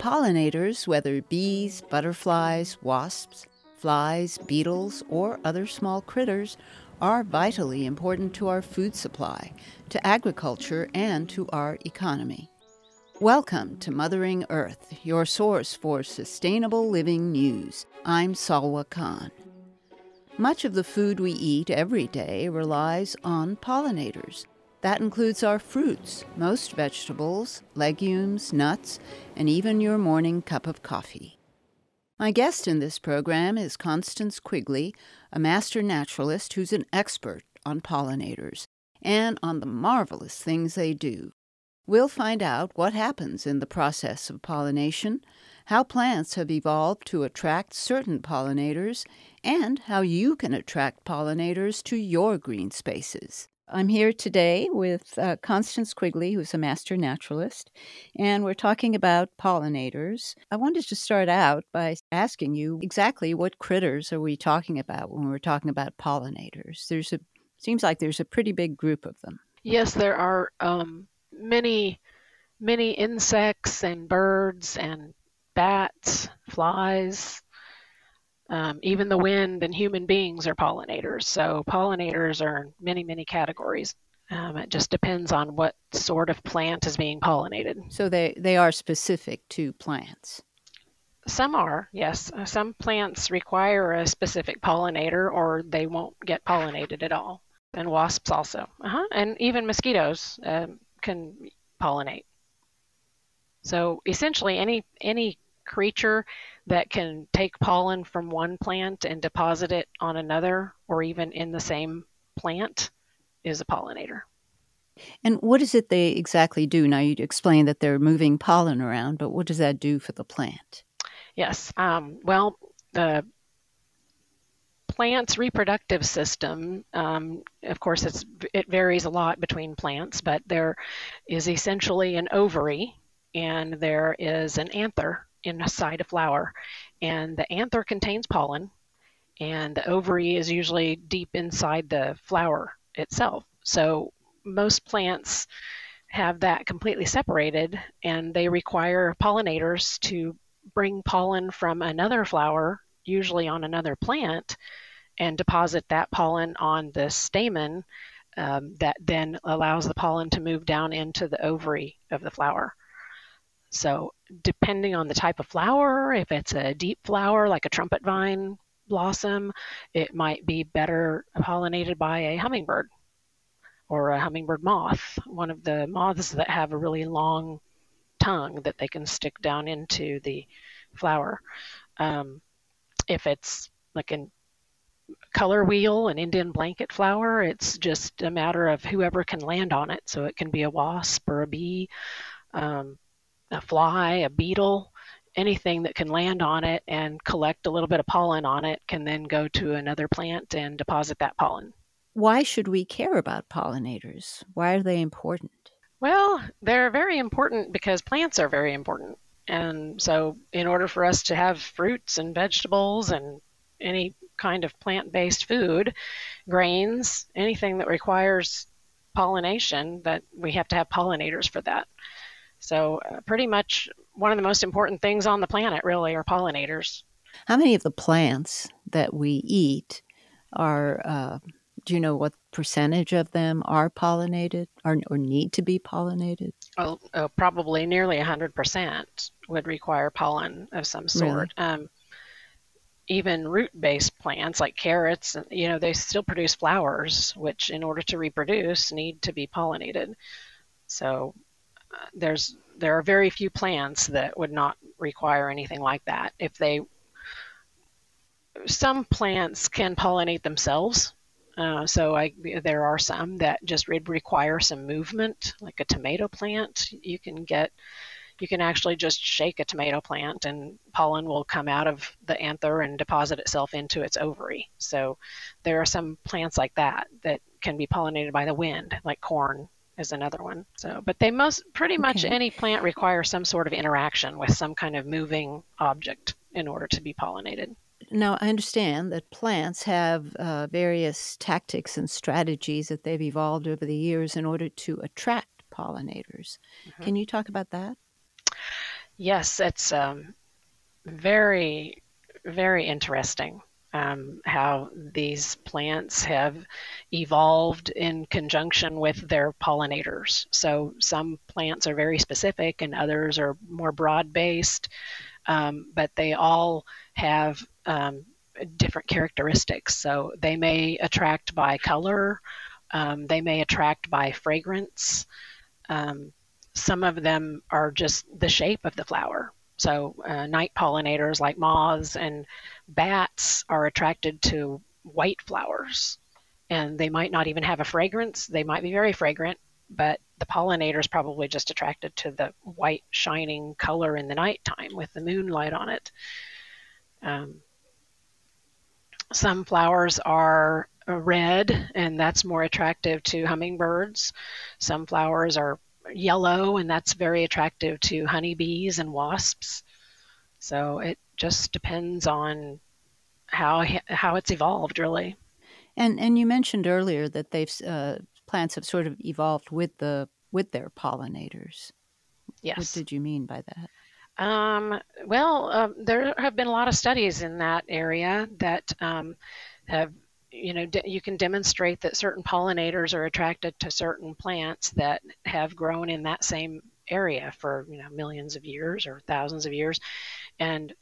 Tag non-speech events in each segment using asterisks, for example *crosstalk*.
Pollinators, whether bees, butterflies, wasps, flies, beetles, or other small critters, are vitally important to our food supply, to agriculture, and to our economy. Welcome to Mothering Earth, your source for sustainable living news. I'm Salwa Khan. Much of the food we eat every day relies on pollinators. That includes our fruits, most vegetables, legumes, nuts, and even your morning cup of coffee. My guest in this program is Constance Quigley, a master naturalist who's an expert on pollinators and on the marvelous things they do. We'll find out what happens in the process of pollination, how plants have evolved to attract certain pollinators, and how you can attract pollinators to your green spaces. I'm here today with uh, Constance Quigley, who's a master naturalist, and we're talking about pollinators. I wanted to start out by asking you exactly what critters are we talking about when we're talking about pollinators? There's a seems like there's a pretty big group of them. Yes, there are um, many, many insects and birds and bats, flies, um, even the wind and human beings are pollinators. So pollinators are in many, many categories. Um, it just depends on what sort of plant is being pollinated. So they, they are specific to plants. Some are, yes. Some plants require a specific pollinator or they won't get pollinated at all. And wasps also. Uh-huh. And even mosquitoes. Um, can pollinate. So essentially, any any creature that can take pollen from one plant and deposit it on another, or even in the same plant, is a pollinator. And what is it they exactly do? Now, you explained that they're moving pollen around, but what does that do for the plant? Yes. Um, well, the plant's reproductive system, um, of course, it varies a lot between plants, but there is essentially an ovary and there is an anther inside a flower. And the anther contains pollen, and the ovary is usually deep inside the flower itself. So most plants have that completely separated, and they require pollinators to bring pollen from another flower, usually on another plant, and deposit that pollen on the stamen um, that then allows the pollen to move down into the ovary of the flower. So, depending on the type of flower, if it's a deep flower like a trumpet vine blossom, it might be better pollinated by a hummingbird or a hummingbird moth, one of the moths that have a really long tongue that they can stick down into the flower. Um, if it's like a color wheel, an Indian blanket flower. It's just a matter of whoever can land on it. So it can be a wasp or a bee, um, a fly, a beetle, anything that can land on it and collect a little bit of pollen on it can then go to another plant and deposit that pollen. Why should we care about pollinators? Why are they important? Well, they're very important because plants are very important. And so, in order for us to have fruits and vegetables and any kind of plant based food, grains, anything that requires pollination, that we have to have pollinators for that. So, uh, pretty much one of the most important things on the planet, really, are pollinators. How many of the plants that we eat are, uh, do you know what percentage of them are pollinated or, or need to be pollinated? Oh, oh probably nearly 100% would require pollen of some sort. Really? Um, even root-based plants like carrots, you know, they still produce flowers, which in order to reproduce need to be pollinated. So there's there are very few plants that would not require anything like that. If they some plants can pollinate themselves. Uh, so I, there are some that just require some movement, like a tomato plant. You can get you can actually just shake a tomato plant and pollen will come out of the anther and deposit itself into its ovary. So there are some plants like that that can be pollinated by the wind, like corn is another one. So, but they most pretty much okay. any plant requires some sort of interaction with some kind of moving object in order to be pollinated. Now, I understand that plants have uh, various tactics and strategies that they've evolved over the years in order to attract pollinators. Mm-hmm. Can you talk about that? Yes, it's um, very, very interesting um, how these plants have evolved in conjunction with their pollinators. So some plants are very specific and others are more broad based, um, but they all have um, different characteristics. So they may attract by color, um, they may attract by fragrance. Um, some of them are just the shape of the flower. So, uh, night pollinators like moths and bats are attracted to white flowers. And they might not even have a fragrance. They might be very fragrant, but the pollinator is probably just attracted to the white shining color in the nighttime with the moonlight on it. Um, some flowers are red, and that's more attractive to hummingbirds. Some flowers are yellow, and that's very attractive to honeybees and wasps. So it just depends on how how it's evolved, really. And and you mentioned earlier that they've uh, plants have sort of evolved with the with their pollinators. Yes. What did you mean by that? Um, well, uh, there have been a lot of studies in that area that um, have you know, de- you can demonstrate that certain pollinators are attracted to certain plants that have grown in that same area for you know millions of years or thousands of years, and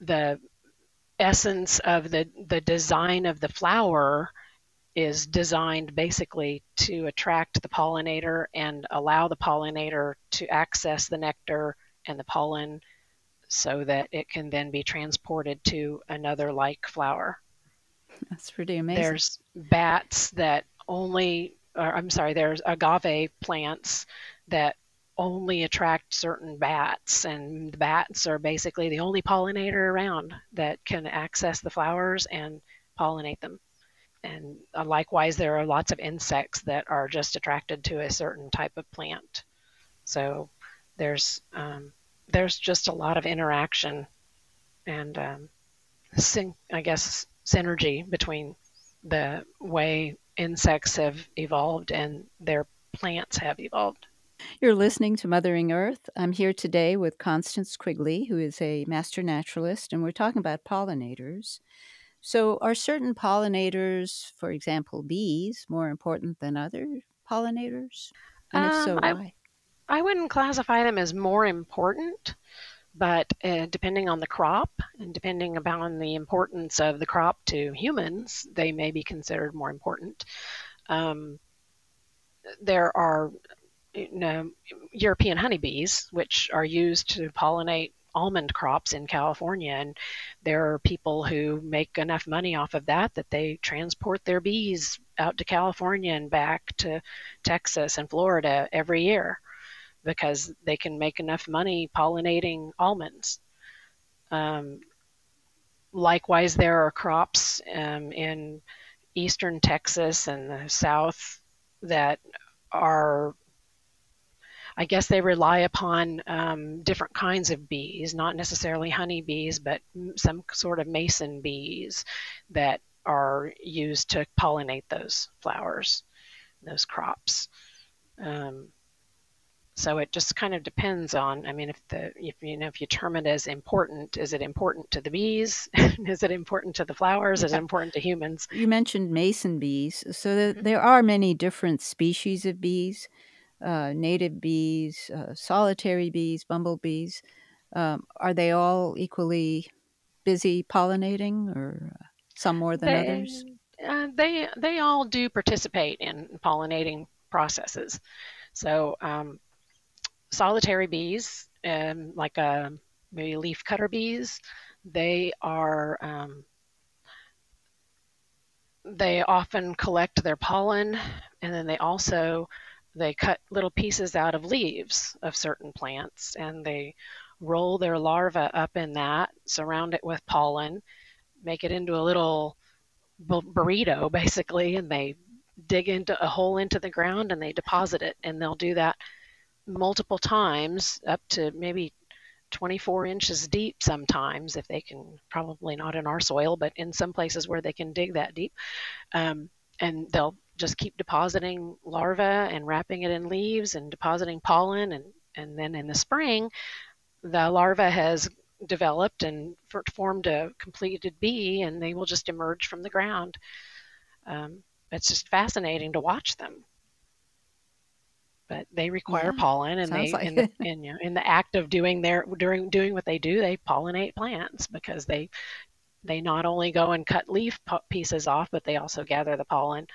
the essence of the the design of the flower is designed basically to attract the pollinator and allow the pollinator to access the nectar and the pollen so that it can then be transported to another like flower. That's pretty amazing. There's bats that only, or I'm sorry, there's agave plants that only attract certain bats, and the bats are basically the only pollinator around that can access the flowers and pollinate them. And uh, likewise, there are lots of insects that are just attracted to a certain type of plant. So there's um, there's just a lot of interaction and um, syn- I guess synergy between the way insects have evolved and their plants have evolved. You're listening to Mothering Earth. I'm here today with Constance Quigley, who is a master naturalist, and we're talking about pollinators. So, are certain pollinators, for example, bees, more important than other pollinators? And if um, so, why? I, I wouldn't classify them as more important but uh, depending on the crop and depending upon the importance of the crop to humans, they may be considered more important. Um, there are you know, European honeybees, which are used to pollinate almond crops in California, and there are people who make enough money off of that that they transport their bees out to California and back to Texas and Florida every year because they can make enough money pollinating almonds. Um, likewise, there are crops um, in eastern Texas and the south that are, I guess, they rely upon um, different kinds of bees, not necessarily honey bees, but some sort of mason bees that are used to pollinate those flowers, those crops. Um, so it just kind of depends on. I mean, if the if you know if you term it as important, is it important to the bees? *laughs* is it important to the flowers? Is it important to humans? You mentioned mason bees, so mm-hmm. there are many different species of bees, uh, native bees, uh, solitary bees, bumblebees. Um, are they all equally busy pollinating, or uh, some more than they, others? Uh, they they all do participate in pollinating processes. So um, solitary bees, um, like uh, maybe leaf cutter bees, they are um, they often collect their pollen, and then they also they cut little pieces out of leaves of certain plants, and they roll their larva up in that, surround it with pollen, make it into a little burrito basically, and they dig into a hole into the ground and they deposit it, and they'll do that multiple times, up to maybe 24 inches deep sometimes, if they can, probably not in our soil, but in some places where they can dig that deep. Um, and they'll just keep depositing larvae and wrapping it in leaves and depositing pollen and and then in the spring the larva has developed and formed a completed bee and they will just emerge from the ground um, it's just fascinating to watch them but they require yeah, pollen and they like in, the, *laughs* in, you know, in the act of doing their during doing what they do they pollinate plants because they they not only go and cut leaf pieces off but they also gather the pollen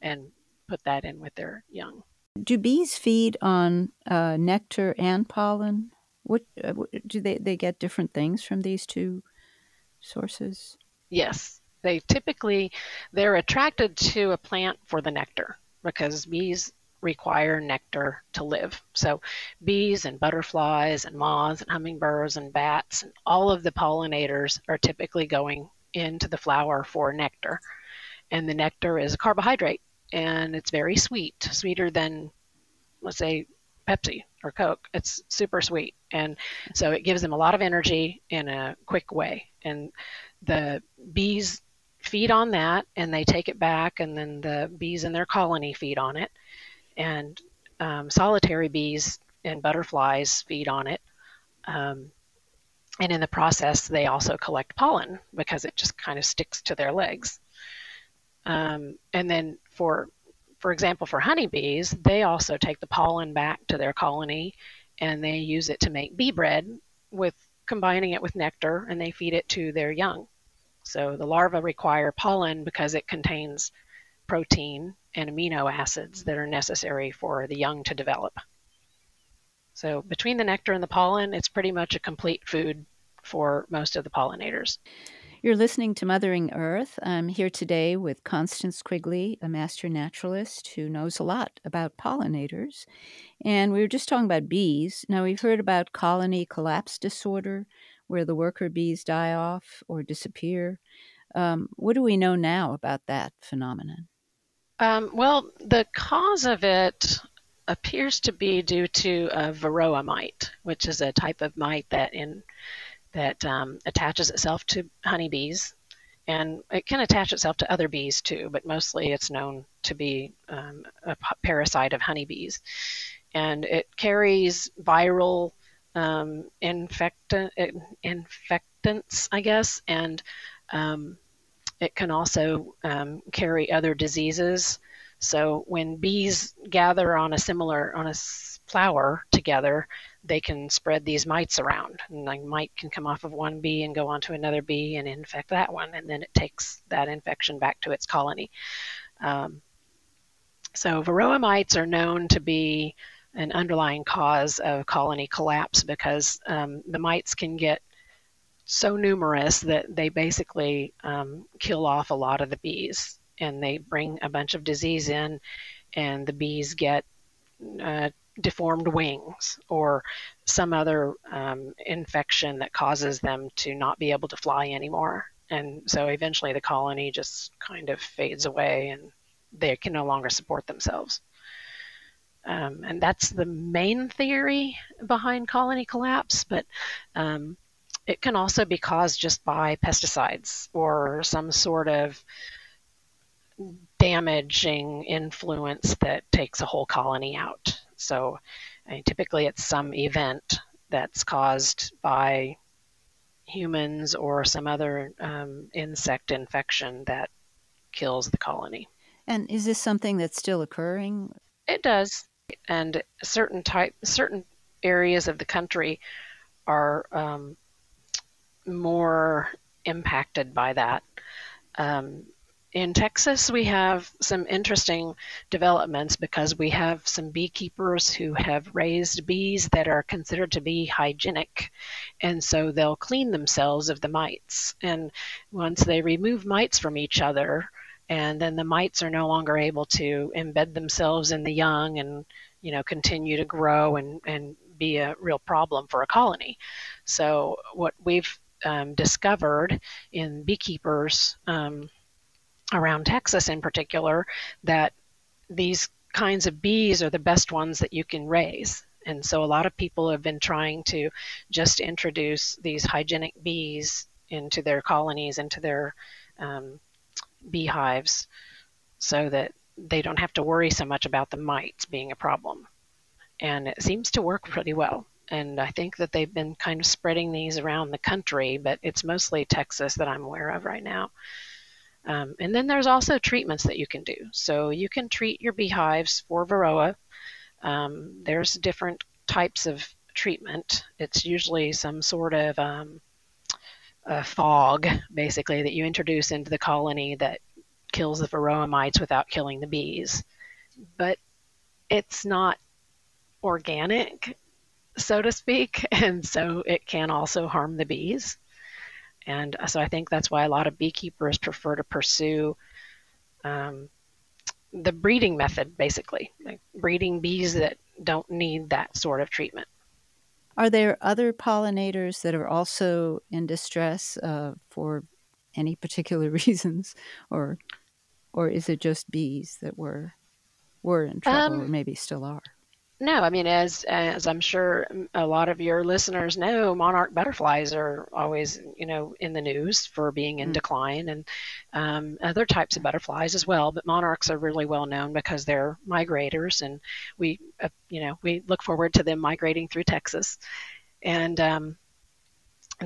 and put that in with their young. Do bees feed on uh, nectar and pollen? What uh, do they they get different things from these two sources? Yes they typically they're attracted to a plant for the nectar because bees require nectar to live. So, bees and butterflies and moths and hummingbirds and bats and all of the pollinators are typically going into the flower for nectar. And the nectar is a carbohydrate and it's very sweet, sweeter than, let's say, Pepsi or Coke. It's super sweet. And so it gives them a lot of energy in a quick way. And the bees feed on that and they take it back, and then the bees in their colony feed on it and um, solitary bees and butterflies feed on it. Um, and in the process, they also collect pollen because it just kind of sticks to their legs. Um, and then for for example, for honeybees, they also take the pollen back to their colony and they use it to make bee bread with combining it with nectar and they feed it to their young. So the larvae require pollen because it contains protein and amino acids that are necessary for the young to develop. So between the nectar and the pollen, it's pretty much a complete food for most of the pollinators. You're listening to Mothering Earth. I'm here today with Constance Quigley, a master naturalist who knows a lot about pollinators. And we were just talking about bees. Now, we've heard about colony collapse disorder, where the worker bees die off or disappear. Um, what do we know now about that phenomenon? Um, well, the cause of it appears to be due to a varroa mite, which is a type of mite that in that um, attaches itself to honeybees, and it can attach itself to other bees too, but mostly it's known to be um, a parasite of honeybees, and it carries viral um, infect- infectants, I guess, and um, it can also um, carry other diseases. So when bees gather on a similar on a flower together, they can spread these mites around, and the mite can come off of one bee and go onto another bee and infect that one, and then it takes that infection back to its colony. Um, so varroa mites are known to be an underlying cause of colony collapse because um, the mites can get so numerous that they basically um, kill off a lot of the bees and they bring a bunch of disease in and the bees get uh, deformed wings or some other um, infection that causes them to not be able to fly anymore. And so eventually the colony just kind of fades away and they can no longer support themselves. Um, and that's the main theory behind colony collapse but um, it can also be caused just by pesticides or some sort of damaging influence that takes a whole colony out. So I mean, typically it's some event that's caused by humans or some other um, insect infection that kills the colony. And is this something that's still occurring? It does. And certain type, certain areas of the country are um, more impacted by that. Um, in Texas, we have some interesting developments because we have some beekeepers who have raised bees that are considered to be hygienic. And so they'll clean themselves of the mites. And once they remove mites from each other, and then the mites are no longer able to embed themselves in the young and you know continue to grow and, and be a real problem for a colony. So what we've um, discovered in beekeepers um, around Texas, in particular, that these kinds of bees are the best ones that you can raise. And so a lot of people have been trying to just introduce these hygienic bees into their colonies, into their um, beehives, so that they don't have to worry so much about the mites being a problem. And it seems to work pretty well. And I think that they've been kind of spreading these around the country, but it's mostly Texas that I'm aware of right now. Um, and then there's also treatments that you can do. So you can treat your beehives for varroa. Um, there's different types of treatment. It's usually some sort of um, fog, basically, that you introduce into the colony that kills the varroa mites without killing the bees. But it's not organic, so to speak, *laughs* and so it can also harm the bees. And so I think that's why a lot of beekeepers prefer to pursue um, the breeding method, basically, like breeding bees that don't need that sort of treatment. Are there other pollinators that are also in distress uh, for any particular *laughs* reasons, or or is it just bees that were were in trouble, um, or maybe still are? No, I mean, as as I'm sure a lot of your listeners know, monarch butterflies are always, you know, in the news for being in mm. decline, and um, other types of butterflies as well. But monarchs are really well known because they're migrators, and we, uh, you know, we look forward to them migrating through Texas, and um,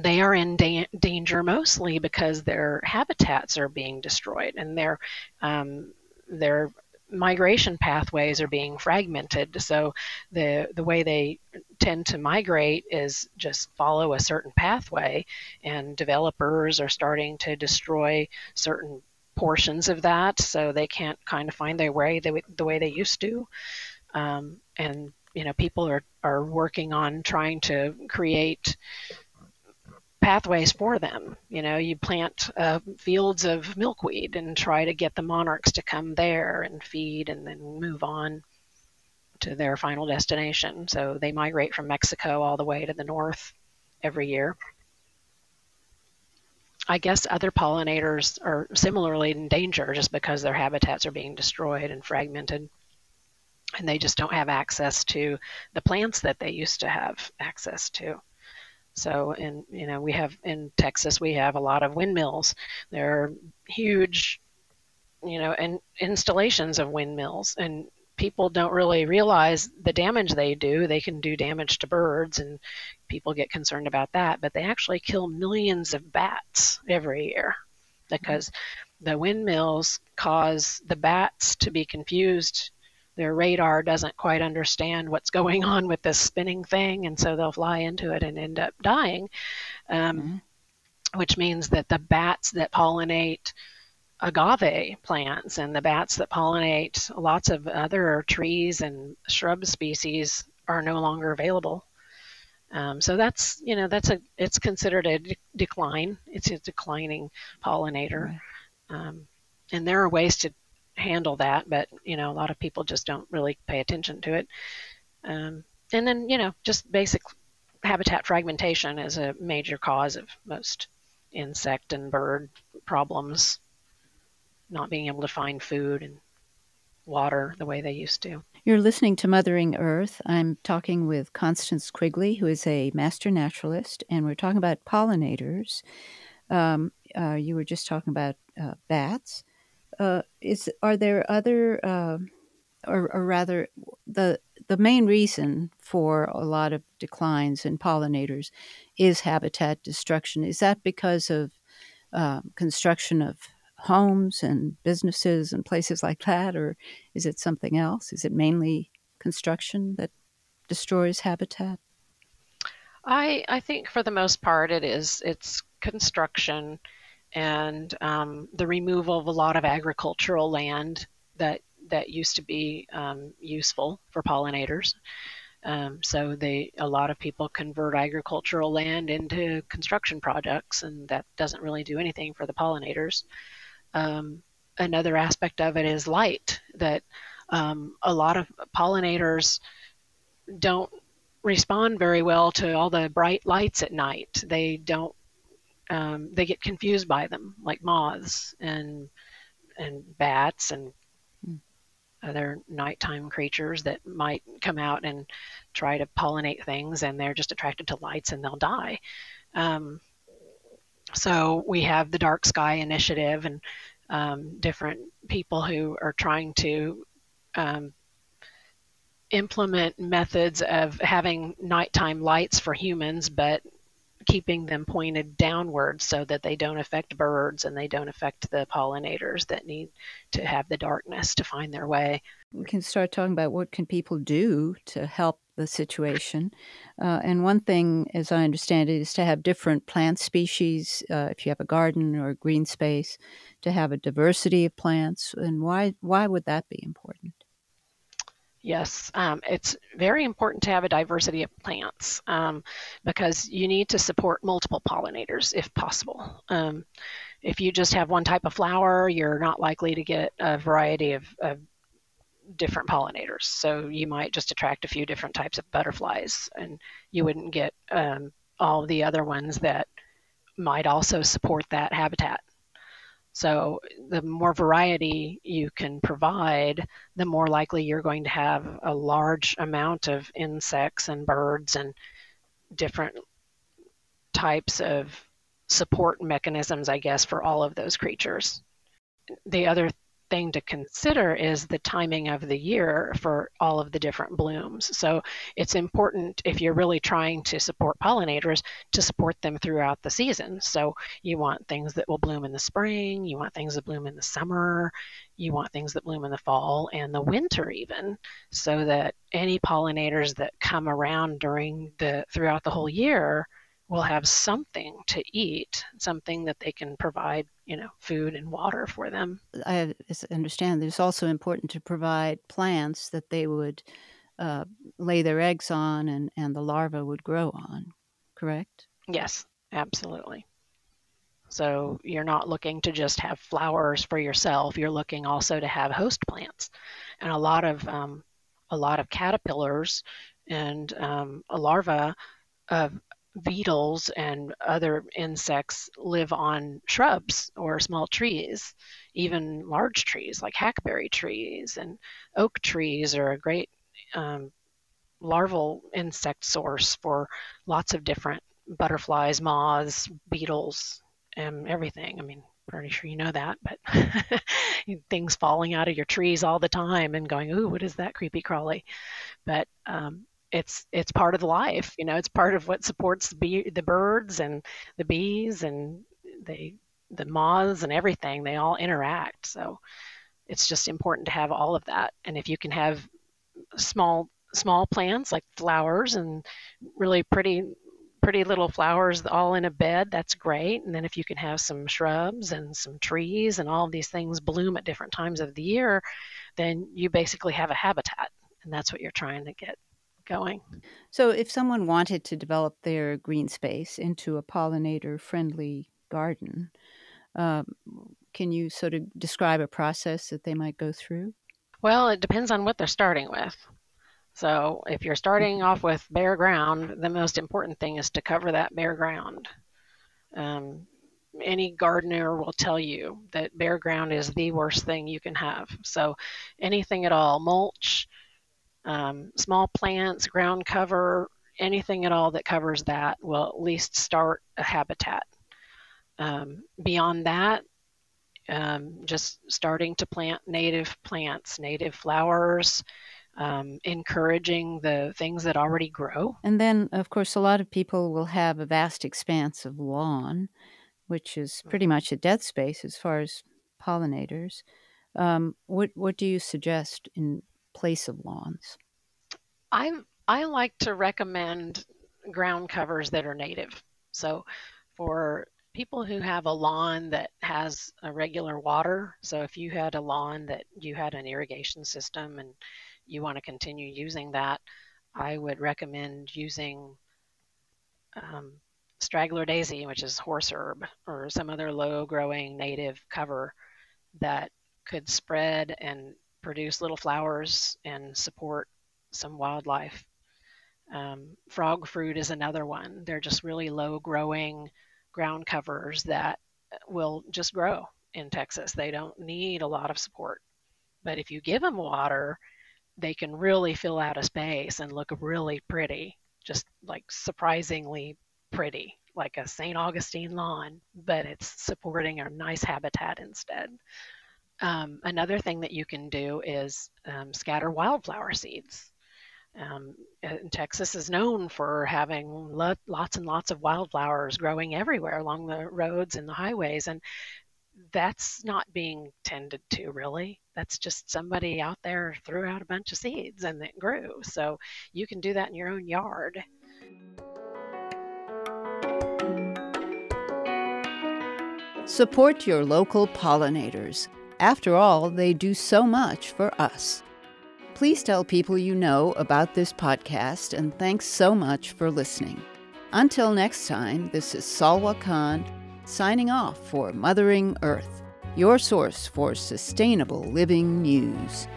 they are in da- danger mostly because their habitats are being destroyed, and their um, their migration pathways are being fragmented. So the the way they tend to migrate is just follow a certain pathway, and developers are starting to destroy certain portions of that, so they can't kind of find their way the, the way they used to. Um, and you know, people are are working on trying to create pathways for them. You know, you plant uh, fields of milkweed and try to get the monarchs to come there and feed and then move on to their final destination. So they migrate from Mexico all the way to the north every year. I guess other pollinators are similarly in danger just because their habitats are being destroyed and fragmented. And they just don't have access to the plants that they used to have access to. So, in you know, we have in Texas, we have a lot of windmills. There are huge, you know, and installations of windmills, and people don't really realize the damage they do. They can do damage to birds, and people get concerned about that. But they actually kill millions of bats every year mm-hmm. because the windmills cause the bats to be confused their radar doesn't quite understand what's going on with this spinning thing, and so they'll fly into it and end up dying. Um, mm-hmm. Which means that the bats that pollinate agave plants and the bats that pollinate lots of other trees and shrub species are no longer available. Um, so that's you know that's a it's considered a de- decline. It's a declining pollinator, right. um, and there are ways to handle that, but you know, a lot of people just don't really pay attention to it. Um, and then, you know, just basic habitat fragmentation is a major cause of most insect and bird problems, not being able to find food and water the way they used to. You're listening to Mothering Earth. I'm talking with Constance Quigley, who is a master naturalist, and we're talking about pollinators. Um, uh, you were just talking about uh, bats uh, is are there other, uh, or, or, rather, the the main reason for a lot of declines in pollinators is habitat destruction. Is that because of uh, construction of homes and businesses and places like that, or is it something else? Is it mainly construction that destroys habitat? I I think for the most part it is it's construction and um, the removal of a lot of agricultural land that that used to be um, useful for pollinators. Um, so they a lot of people convert agricultural land into construction projects, and that doesn't really do anything for the pollinators. Um, another aspect of it is light. That um, a lot of pollinators don't respond very well to all the bright lights at night. They don't um, they get confused by them, like moths and and bats and other nighttime creatures that might come out and try to pollinate things, and they're just attracted to lights and they'll die. Um, so we have the Dark Sky Initiative, and um, different people who are trying to um, implement methods of having nighttime lights for humans, but keeping them pointed downwards so that they don't affect birds and they don't affect the pollinators that need to have the darkness to find their way. We can start talking about what can people do to help the situation. Uh, and one thing, as I understand it, is to have different plant species. Uh, if you have a garden or a green space, to have a diversity of plants. And why why would that be important? Yes, um, it's very important to have a diversity of plants um, because you need to support multiple pollinators if possible. Um, if you just have one type of flower, you're not likely to get a variety of, of different pollinators. So you might just attract a few different types of butterflies, and you wouldn't get um, all the other ones that might also support that habitat. So the more variety you can provide, the more likely you're going to have a large amount of insects and birds and different types of support mechanisms, I guess, for all of those creatures. The other thing to consider is the timing of the year for all of the different blooms. So it's important if you're really trying to support pollinators to support them throughout the season. So you want things that will bloom in the spring, you want things that bloom in the summer, you want things that bloom in the fall and the winter even, so that any pollinators that come around during the throughout the whole year will have something to eat, something that they can provide, you know, food and water for them. I understand it's also important to provide plants that they would uh, lay their eggs on and, and the larva would grow on, correct? Yes, absolutely. So you're not looking to just have flowers for yourself. You're looking also to have host plants, and a lot of um, a lot of caterpillars and um, a larva of beetles and other insects live on shrubs or small trees, even large trees like hackberry trees and oak trees are a great um, larval insect source for lots of different butterflies, moths, beetles, and everything. I mean, pretty sure you know that, but *laughs* things falling out of your trees all the time and going, ooh, what is that creepy crawly? But um, it's it's part of life you know it's part of what supports the, bee, the birds and the bees and they the moths and everything they all interact. So it's just important to have all of that. And if you can have small small plants like flowers and really pretty pretty little flowers all in a bed that's great. And then if you can have some shrubs and some trees and all of these things bloom at different times of the year then you basically have a habitat and that's what you're trying to get going. So, if someone wanted to develop their green space into a pollinator friendly garden, um, can you sort of describe a process that they might go through? Well, it depends on what they're starting with. So, if you're starting off with bare ground, the most important thing is to cover that bare ground. Um, any gardener will tell you that bare ground is the worst thing you can have. So, anything at all, mulch, um, small plants, ground cover, anything at all that covers that will at least start a habitat. Um, beyond that, um, just starting to plant native plants, native flowers, um, encouraging the things that already grow. And then, of course, a lot of people will have a vast expanse of lawn, which is pretty much a dead space as far as pollinators. Um, what what do you suggest in place of lawns? I I like to recommend ground covers that are native. So for people who have a lawn that has a regular water, so if you had a lawn that you had an irrigation system and you want to continue using that, I would recommend using um, straggler daisy, which is horse herb, or some other low growing native cover that could spread and produce little flowers and support some wildlife. Um, frog fruit is another one. They're just really low growing ground covers that will just grow in Texas. They don't need a lot of support. But if you give them water, they can really fill out a space and look really pretty, just like surprisingly pretty, like a St. Augustine lawn, but it's supporting a nice habitat instead. Um, another thing that you can do is um, scatter wildflower seeds. Um, Texas is known for having lots and lots of wildflowers growing everywhere along the roads and the highways, and that's not being tended to really. That's just somebody out there threw out a bunch of seeds and it grew. So you can do that in your own yard. Support your local pollinators. After all, they do so much for us. Please tell people you know about this podcast, and thanks so much for listening. Until next time, this is Salwa Khan signing off for Mothering Earth, your source for sustainable living news.